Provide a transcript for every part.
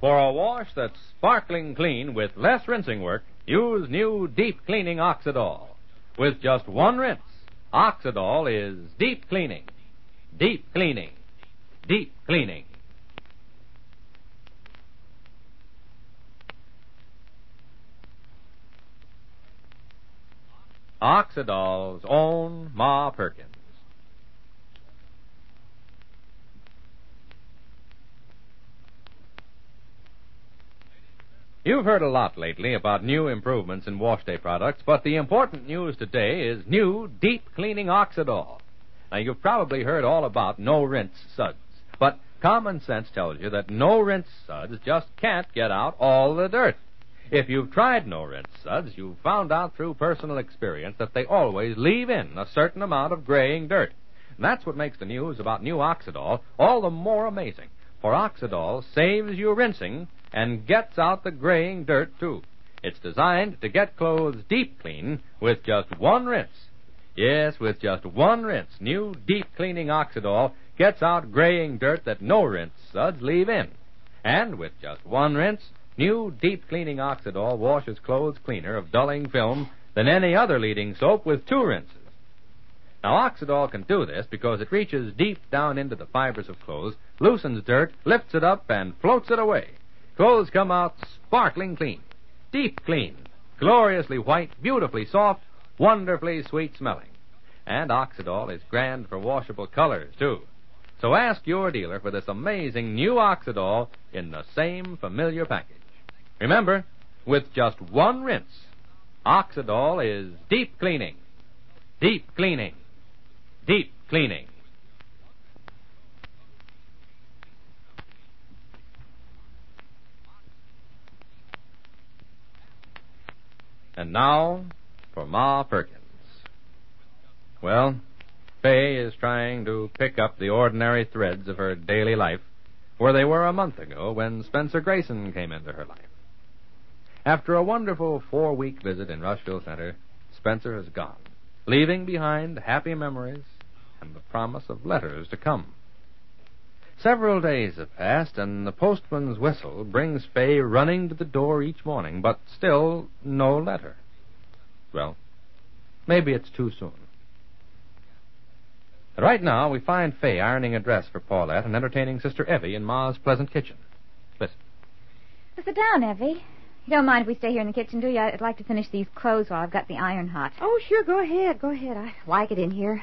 For a wash that's sparkling clean with less rinsing work, use new deep cleaning Oxydol. With just one rinse, Oxydol is deep cleaning. Deep cleaning. Deep cleaning. Oxydol's own Ma Perkins. You've heard a lot lately about new improvements in wash day products, but the important news today is new deep cleaning Oxydol. Now, you've probably heard all about no rinse suds, but common sense tells you that no rinse suds just can't get out all the dirt. If you've tried no rinse suds, you've found out through personal experience that they always leave in a certain amount of graying dirt. And that's what makes the news about new Oxydol all the more amazing. For Oxydol saves you rinsing and gets out the graying dirt, too. It's designed to get clothes deep clean with just one rinse. Yes, with just one rinse, new deep cleaning Oxydol gets out graying dirt that no rinse suds leave in. And with just one rinse, new deep cleaning Oxydol washes clothes cleaner of dulling film than any other leading soap with two rinses. Now, Oxydol can do this because it reaches deep down into the fibers of clothes, loosens dirt, lifts it up, and floats it away. Clothes come out sparkling clean, deep clean, gloriously white, beautifully soft, wonderfully sweet smelling. And Oxydol is grand for washable colors, too. So ask your dealer for this amazing new Oxydol in the same familiar package. Remember, with just one rinse, Oxydol is deep cleaning. Deep cleaning. Deep cleaning. And now for Ma Perkins. Well, Fay is trying to pick up the ordinary threads of her daily life where they were a month ago when Spencer Grayson came into her life. After a wonderful four week visit in Rushville Center, Spencer has gone, leaving behind happy memories and the promise of letters to come. Several days have passed, and the postman's whistle brings Fay running to the door each morning, but still no letter. Well, maybe it's too soon. Right now, we find Fay ironing a dress for Paulette and entertaining Sister Evie in Ma's pleasant kitchen. Listen. Sit down, Evie. You don't mind if we stay here in the kitchen, do you? I'd like to finish these clothes while I've got the iron hot. Oh, sure, go ahead, go ahead. I like it in here.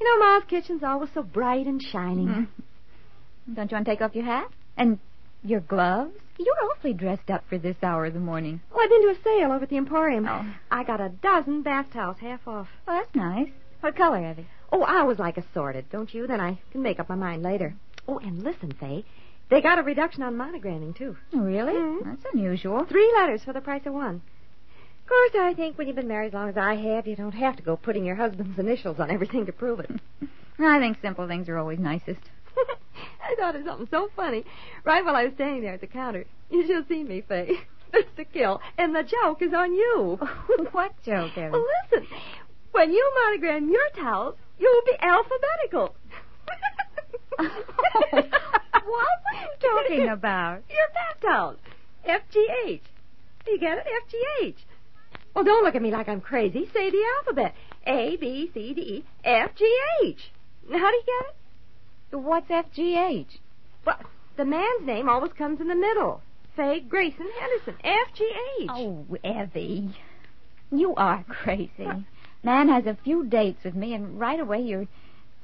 You know, Ma's kitchen's always so bright and shining. Mm. Don't you want to take off your hat? And your gloves? You're awfully dressed up for this hour of the morning. Well, I've been to a sale over at the Emporium. Oh. I got a dozen bath towels half off. Oh, that's nice. What color, Evie? Oh, I always like assorted, don't you? Then I can make up my mind later. Oh, and listen, Fay. They got a reduction on monogramming, too. Oh, really? Mhm. That's unusual. Three letters for the price of one. Of course, I think when you've been married as long as I have, you don't have to go putting your husband's initials on everything to prove it. I think simple things are always nicest. Thought of something so funny right while I was standing there at the counter. You should seen me, Fay. Mr. Kill, and the joke is on you. what joke, Evie? Well, listen. When you monogram your towels, you'll be alphabetical. what are you talking about? Your bath towels. FGH. Do you get it? FGH. Well, don't look at me like I'm crazy. Say the alphabet. A, B, C, D, E, F, G, H. Now, how do you get it? What's FGH? Well, the man's name always comes in the middle. Say Grayson Henderson. F-G-H. Oh, Evie. You are crazy. Man has a few dates with me, and right away you're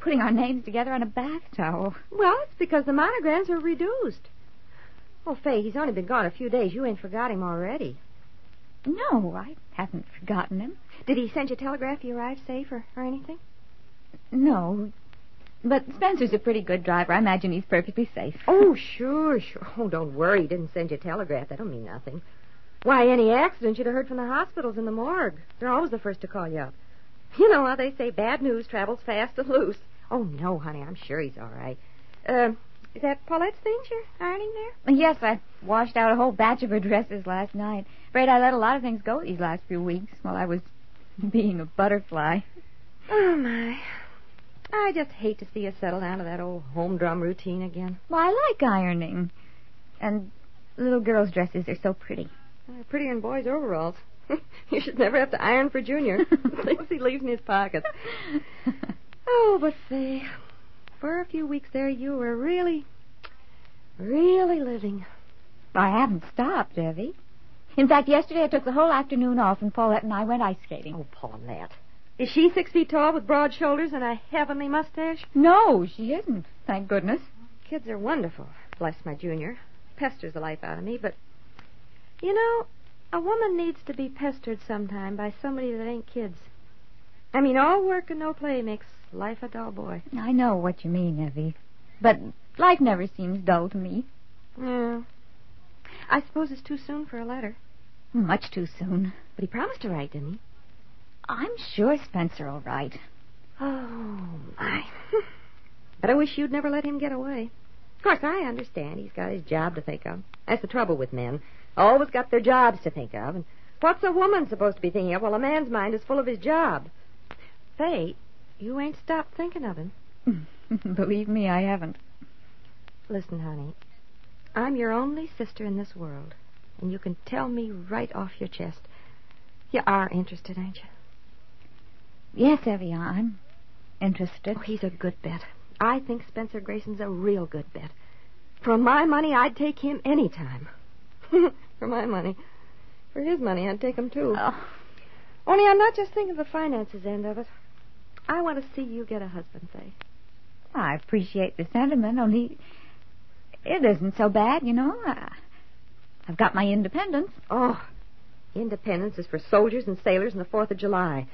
putting our names together on a bath towel. Well, it's because the monograms are reduced. Oh, Fay, he's only been gone a few days. You ain't forgot him already. No, I haven't forgotten him. Did he send you a telegraph he arrived safe or, or anything? No. But Spencer's a pretty good driver. I imagine he's perfectly safe. Oh, sure, sure. Oh, don't worry. He didn't send you a telegraph. That'll mean nothing. Why, any accident you'd have heard from the hospitals and the morgue. They're always the first to call you up. You know how they say bad news travels fast and loose. Oh, no, honey. I'm sure he's all right. Uh, is that Paulette's things you're ironing there? Yes, I washed out a whole batch of her dresses last night. Afraid I let a lot of things go these last few weeks while I was being a butterfly. Oh, my. I just hate to see you settle down to that old humdrum routine again. Well, I like ironing. And little girls' dresses are so pretty. Uh, prettier than boys' overalls. you should never have to iron for Junior. Things he leaves in his pockets. oh, but say, for a few weeks there, you were really, really living. I haven't stopped, Evie. In fact, yesterday I took the whole afternoon off, and Paulette and I went ice skating. Oh, Paulette. Is she six feet tall with broad shoulders and a heavenly mustache? No, she isn't. Thank goodness. Kids are wonderful. Bless my junior. Pesters the life out of me, but you know, a woman needs to be pestered sometime by somebody that ain't kids. I mean, all work and no play makes life a dull boy. I know what you mean, Evie. But life never seems dull to me. Yeah. I suppose it's too soon for a letter. Much too soon. But he promised to write, didn't he? I'm sure Spencer will write. Oh, my. but I wish you'd never let him get away. Of course, I understand he's got his job to think of. That's the trouble with men. Always got their jobs to think of. And what's a woman supposed to be thinking of while a man's mind is full of his job? Fate, you ain't stopped thinking of him. Believe me, I haven't. Listen, honey. I'm your only sister in this world, and you can tell me right off your chest. You are interested, ain't you? Yes, Evie, I'm interested. Oh, he's a good bet. I think Spencer Grayson's a real good bet. For my money, I'd take him any time. For my money. For his money, I'd take him, too. Oh. Only I'm not just thinking of the finances end of it. I want to see you get a husband, Fay. I appreciate the sentiment, only it isn't so bad, you know. I, I've got my independence. Oh, independence is for soldiers and sailors and the Fourth of July.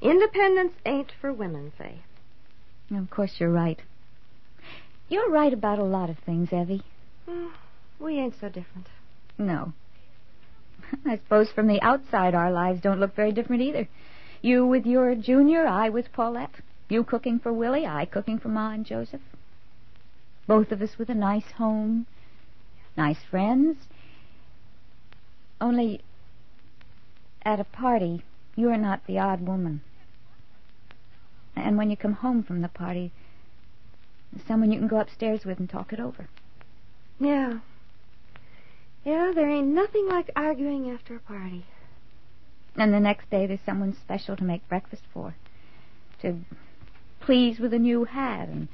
Independence ain't for women, Fay. Of course, you're right. You're right about a lot of things, Evie. Mm, we ain't so different. No. I suppose from the outside our lives don't look very different either. You with your junior, I with Paulette. You cooking for Willie, I cooking for Ma and Joseph. Both of us with a nice home, nice friends. Only at a party, you're not the odd woman. And when you come home from the party, there's someone you can go upstairs with and talk it over. Yeah. Yeah, there ain't nothing like arguing after a party. And the next day there's someone special to make breakfast for. To please with a new hat and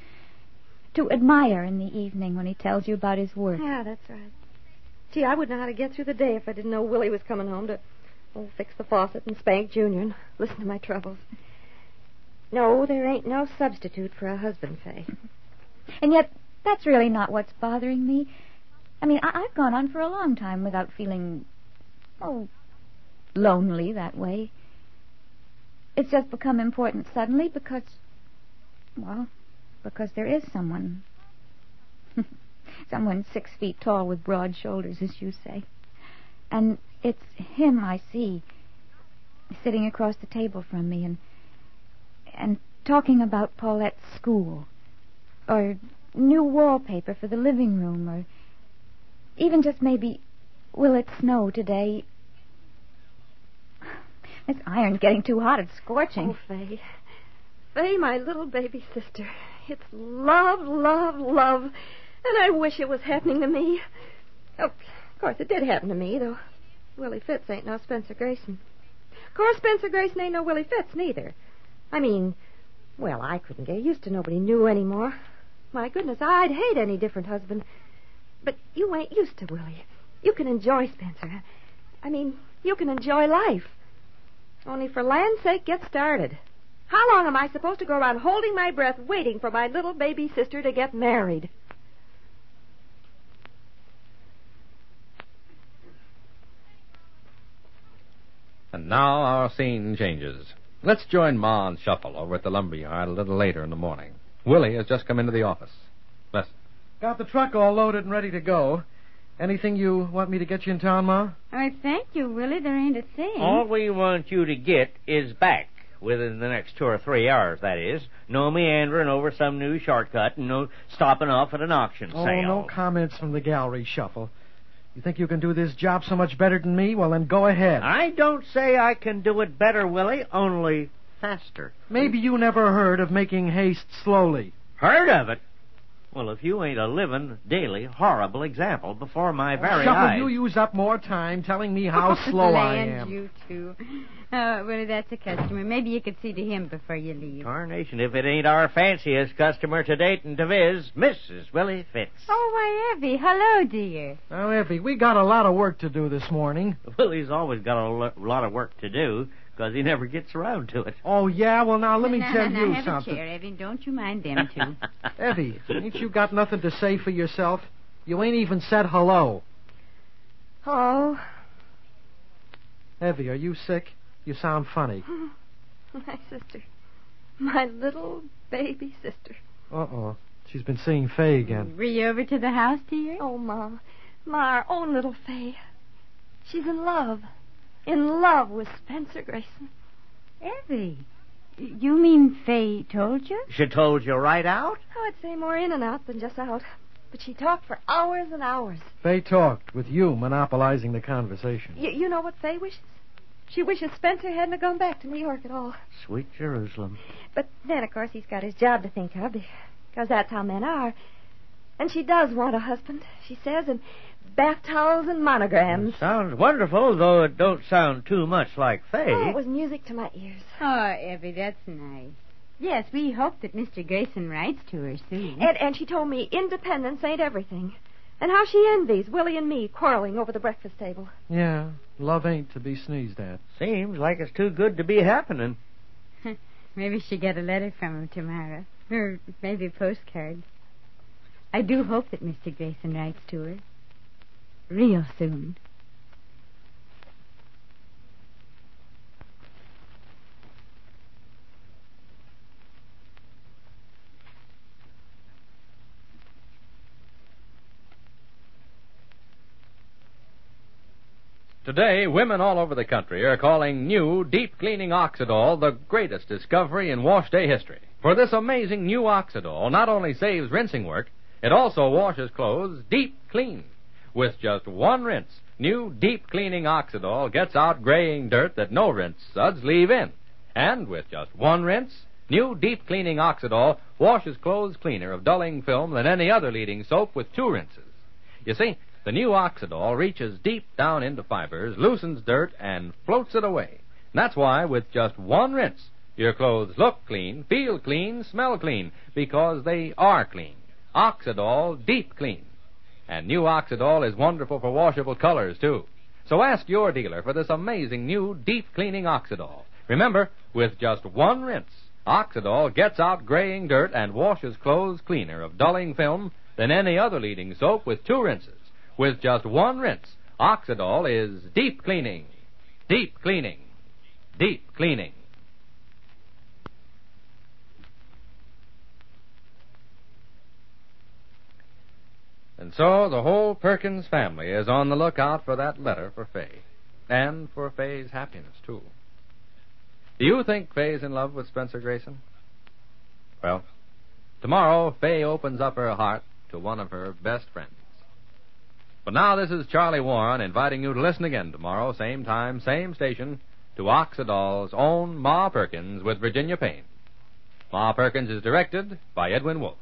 to admire in the evening when he tells you about his work. Yeah, that's right. Gee, I wouldn't know how to get through the day if I didn't know Willie was coming home to oh, fix the faucet and spank Junior and listen to my troubles. No, there ain't no substitute for a husband, Fay. And yet, that's really not what's bothering me. I mean, I- I've gone on for a long time without feeling, oh, lonely that way. It's just become important suddenly because, well, because there is someone. someone six feet tall with broad shoulders, as you say. And it's him I see, sitting across the table from me and and talking about Paulette's school, or new wallpaper for the living room, or even just maybe, will it snow today? This iron's getting too hot. It's scorching. Oh, Fay. Fay, my little baby sister. It's love, love, love. And I wish it was happening to me. Oh, of course, it did happen to me, though Willie Fitz ain't no Spencer Grayson. Of course, Spencer Grayson ain't no Willie Fitz, neither. I mean, well, I couldn't get used to nobody new anymore. My goodness, I'd hate any different husband. But you ain't used to Willie. You can enjoy Spencer. I mean, you can enjoy life. Only for land's sake, get started. How long am I supposed to go around holding my breath, waiting for my little baby sister to get married? And now our scene changes. Let's join Ma and Shuffle over at the lumber yard a little later in the morning. Willie has just come into the office. Listen. Got the truck all loaded and ready to go. Anything you want me to get you in town, Ma? I thank you, Willie. There ain't a thing. All we want you to get is back within the next two or three hours, that is. No meandering over some new shortcut and no stopping off at an auction Oh, sale. no comments from the gallery, Shuffle. You think you can do this job so much better than me? Well, then go ahead. I don't say I can do it better, Willie, only faster. Maybe you never heard of making haste slowly. Heard of it? Well, if you ain't a living, daily, horrible example before my oh, very Shuffle, eyes. you use up more time telling me how slow I Land, am. you two. Oh, uh, Willie, that's a customer. Maybe you could see to him before you leave. Carnation, if it ain't our fanciest customer to date and to viz, Mrs. Willie Fitz. Oh, why, Evie. Hello, dear. Now, Effie, we got a lot of work to do this morning. Willie's always got a lo- lot of work to do because he never gets around to it. Oh, yeah? Well, now, let me now, tell now, you have something. a chair, Evie. Don't you mind them two. Evie, ain't you got nothing to say for yourself? You ain't even said hello. Oh, Evie, are you sick? You sound funny. my sister. My little baby sister. Uh-oh. She's been seeing Fay again. Were you over to the house, dear? Oh, Ma. Ma, our own little Fay. She's in love. In love with Spencer Grayson. Evie. You mean Fay told you? She told you right out? I would say more in and out than just out. But she talked for hours and hours. Fay talked with you monopolizing the conversation. Y- you know what Fay wishes? She wishes Spencer hadn't have gone back to New York at all. Sweet Jerusalem. But then, of course, he's got his job to think of, because that's how men are. And she does want a husband, she says, and bath towels and monograms. Sounds wonderful, though it don't sound too much like Fay. Oh, it was music to my ears. Oh, Evie, that's nice. Yes, we hope that Mr. Grayson writes to her soon. And, and she told me independence ain't everything. And how she envies Willie and me quarreling over the breakfast table. Yeah, love ain't to be sneezed at. Seems like it's too good to be happening. Maybe she'll get a letter from him tomorrow. Or maybe a postcard. I do hope that Mr. Grayson writes to her. Real soon. Today, women all over the country are calling new deep cleaning Oxydol the greatest discovery in wash day history. For this amazing new Oxydol not only saves rinsing work, it also washes clothes deep clean. With just one rinse, new deep cleaning Oxydol gets out graying dirt that no rinse suds leave in. And with just one rinse, new deep cleaning Oxydol washes clothes cleaner of dulling film than any other leading soap with two rinses. You see, the new Oxydol reaches deep down into fibers, loosens dirt, and floats it away. That's why, with just one rinse, your clothes look clean, feel clean, smell clean, because they are clean. Oxydol Deep Clean. And new Oxydol is wonderful for washable colors, too. So ask your dealer for this amazing new deep cleaning Oxydol. Remember, with just one rinse, Oxydol gets out graying dirt and washes clothes cleaner of dulling film than any other leading soap with two rinses. With just one rinse, Oxydol is deep cleaning. Deep cleaning. Deep cleaning. And so the whole Perkins family is on the lookout for that letter for Fay. And for Fay's happiness, too. Do you think Fay's in love with Spencer Grayson? Well, Tomorrow, Fay opens up her heart to one of her best friends. But now, this is Charlie Warren inviting you to listen again tomorrow, same time, same station, to Oxydol's own Ma Perkins with Virginia Payne. Ma Perkins is directed by Edwin Wolfe.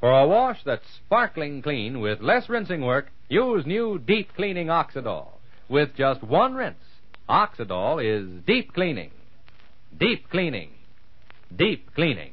For a wash that's sparkling clean with less rinsing work, use new deep cleaning Oxydol. With just one rinse, Oxydol is deep cleaning. Deep cleaning. Deep cleaning.